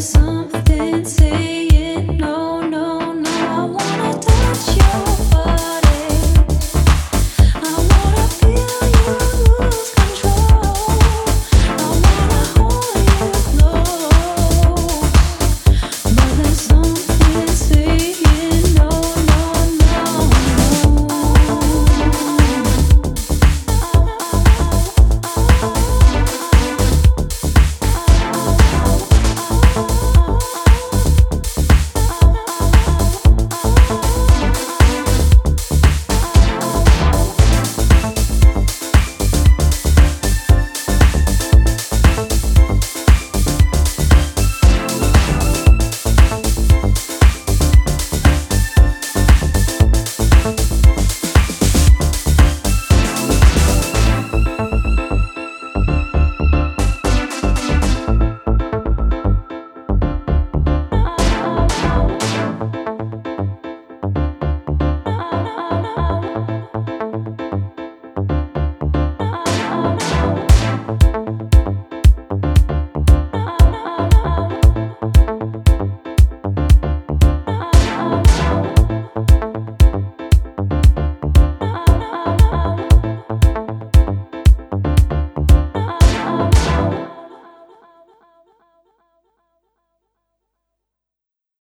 something saying no